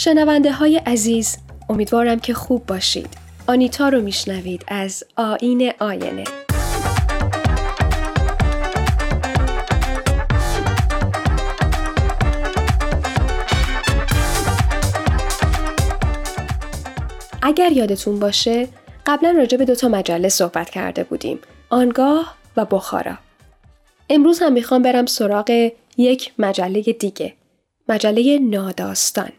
شنونده های عزیز امیدوارم که خوب باشید. آنیتا رو میشنوید از آین آینه. اگر یادتون باشه قبلا راجع به دوتا مجله صحبت کرده بودیم. آنگاه و بخارا. امروز هم می‌خوام برم سراغ یک مجله دیگه. مجله ناداستان.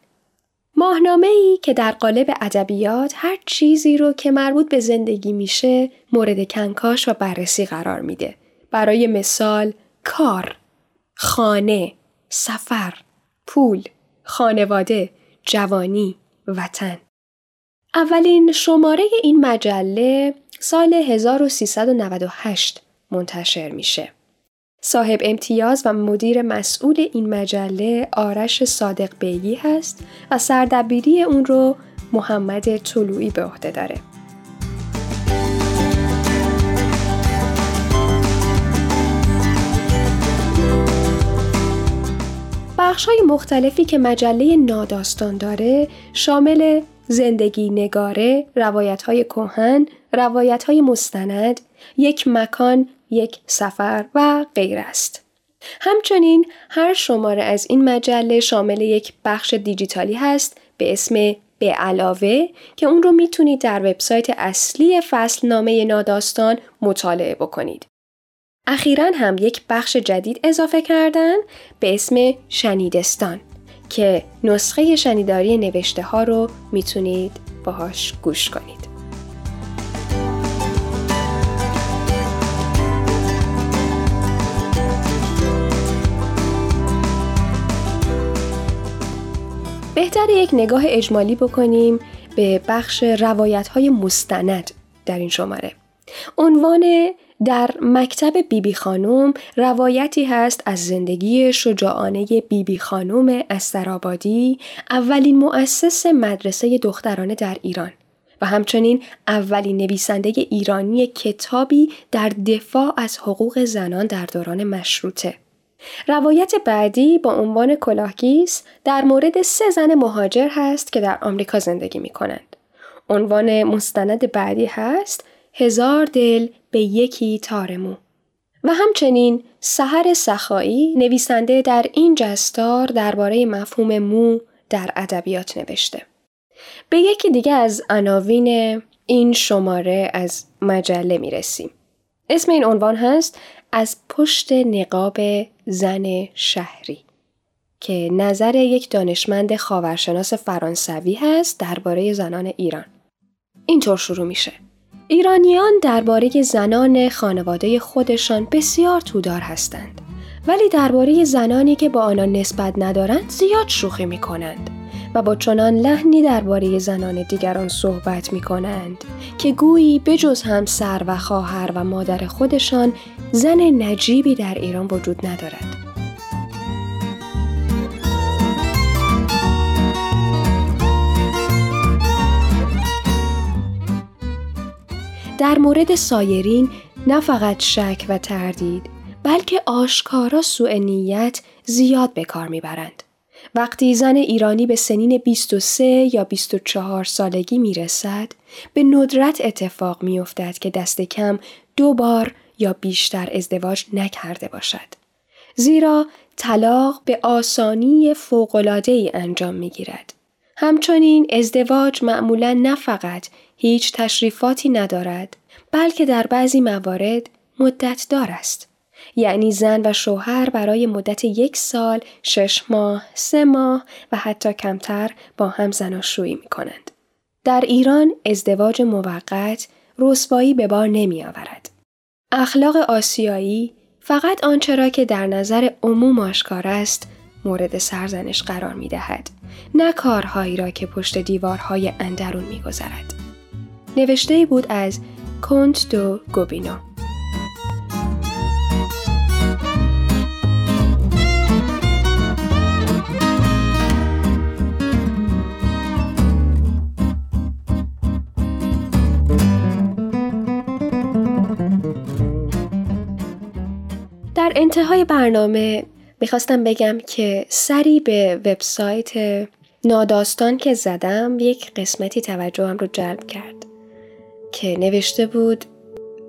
ماهنامه ای که در قالب ادبیات هر چیزی رو که مربوط به زندگی میشه مورد کنکاش و بررسی قرار میده. برای مثال کار، خانه، سفر، پول، خانواده، جوانی، وطن. اولین شماره این مجله سال 1398 منتشر میشه. صاحب امتیاز و مدیر مسئول این مجله آرش صادق بیگی هست و سردبیری اون رو محمد طلوعی به عهده داره. بخش های مختلفی که مجله ناداستان داره شامل زندگی نگاره، روایت های کوهن، روایت های مستند، یک مکان، یک سفر و غیر است. همچنین هر شماره از این مجله شامل یک بخش دیجیتالی هست به اسم به علاوه که اون رو می‌تونید در وبسایت اصلی فصل نامه ناداستان مطالعه بکنید. اخیرا هم یک بخش جدید اضافه کردن به اسم شنیدستان که نسخه شنیداری نوشته ها رو می‌تونید باهاش گوش کنید. بهتر یک نگاه اجمالی بکنیم به بخش روایت های مستند در این شماره. عنوان در مکتب بیبی بی خانوم روایتی هست از زندگی شجاعانه بیبی بی خانوم استرابادی اولین مؤسس مدرسه دخترانه در ایران و همچنین اولین نویسنده ایرانی کتابی در دفاع از حقوق زنان در دوران مشروطه. روایت بعدی با عنوان کلاهگیس در مورد سه زن مهاجر هست که در آمریکا زندگی می کنند. عنوان مستند بعدی هست هزار دل به یکی تارمو و همچنین سحر سخایی نویسنده در این جستار درباره مفهوم مو در ادبیات نوشته. به یکی دیگه از عناوین این شماره از مجله می رسیم. اسم این عنوان هست از پشت نقاب زن شهری که نظر یک دانشمند خاورشناس فرانسوی هست درباره زنان ایران. اینطور شروع میشه. ایرانیان درباره زنان خانواده خودشان بسیار تودار هستند ولی درباره زنانی که با آنان نسبت ندارند زیاد شوخی می کنند و با چنان لحنی درباره زنان دیگران صحبت می کنند که گویی بجز همسر و خواهر و مادر خودشان زن نجیبی در ایران وجود ندارد. در مورد سایرین نه فقط شک و تردید بلکه آشکارا سوء نیت زیاد به کار می‌برند. وقتی زن ایرانی به سنین 23 یا 24 سالگی می‌رسد به ندرت اتفاق میافتد که دست کم دو بار یا بیشتر ازدواج نکرده باشد. زیرا طلاق به آسانی ای انجام می گیرد. همچنین ازدواج معمولا نه فقط هیچ تشریفاتی ندارد بلکه در بعضی موارد مدت دار است. یعنی زن و شوهر برای مدت یک سال، شش ماه، سه ماه و حتی کمتر با هم زناشویی می کنند. در ایران ازدواج موقت رسوایی به بار نمی آورد. اخلاق آسیایی فقط آنچه را که در نظر عموم آشکار است مورد سرزنش قرار می دهد. نه کارهایی را که پشت دیوارهای اندرون می گذرد. نوشته بود از کنت دو گوبینو در انتهای برنامه می‌خواستم بگم که سری به وبسایت ناداستان که زدم یک قسمتی توجهم رو جلب کرد که نوشته بود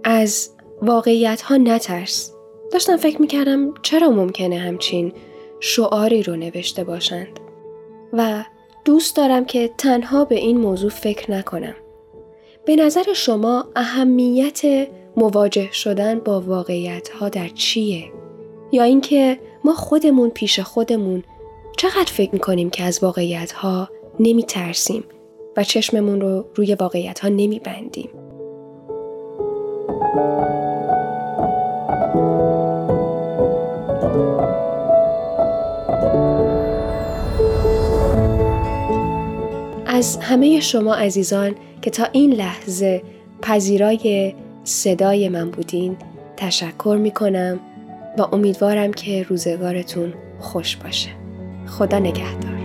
از واقعیت ها نترس داشتم فکر می‌کردم چرا ممکنه همچین شعاری رو نوشته باشند و دوست دارم که تنها به این موضوع فکر نکنم به نظر شما اهمیت مواجه شدن با واقعیت ها در چیه؟ یا اینکه ما خودمون پیش خودمون چقدر فکر می‌کنیم که از واقعیت ها نمی ترسیم و چشممون رو روی واقعیت ها نمی بندیم. از همه شما عزیزان که تا این لحظه پذیرای صدای من بودین تشکر می کنم و امیدوارم که روزگارتون خوش باشه. خدا نگهدار.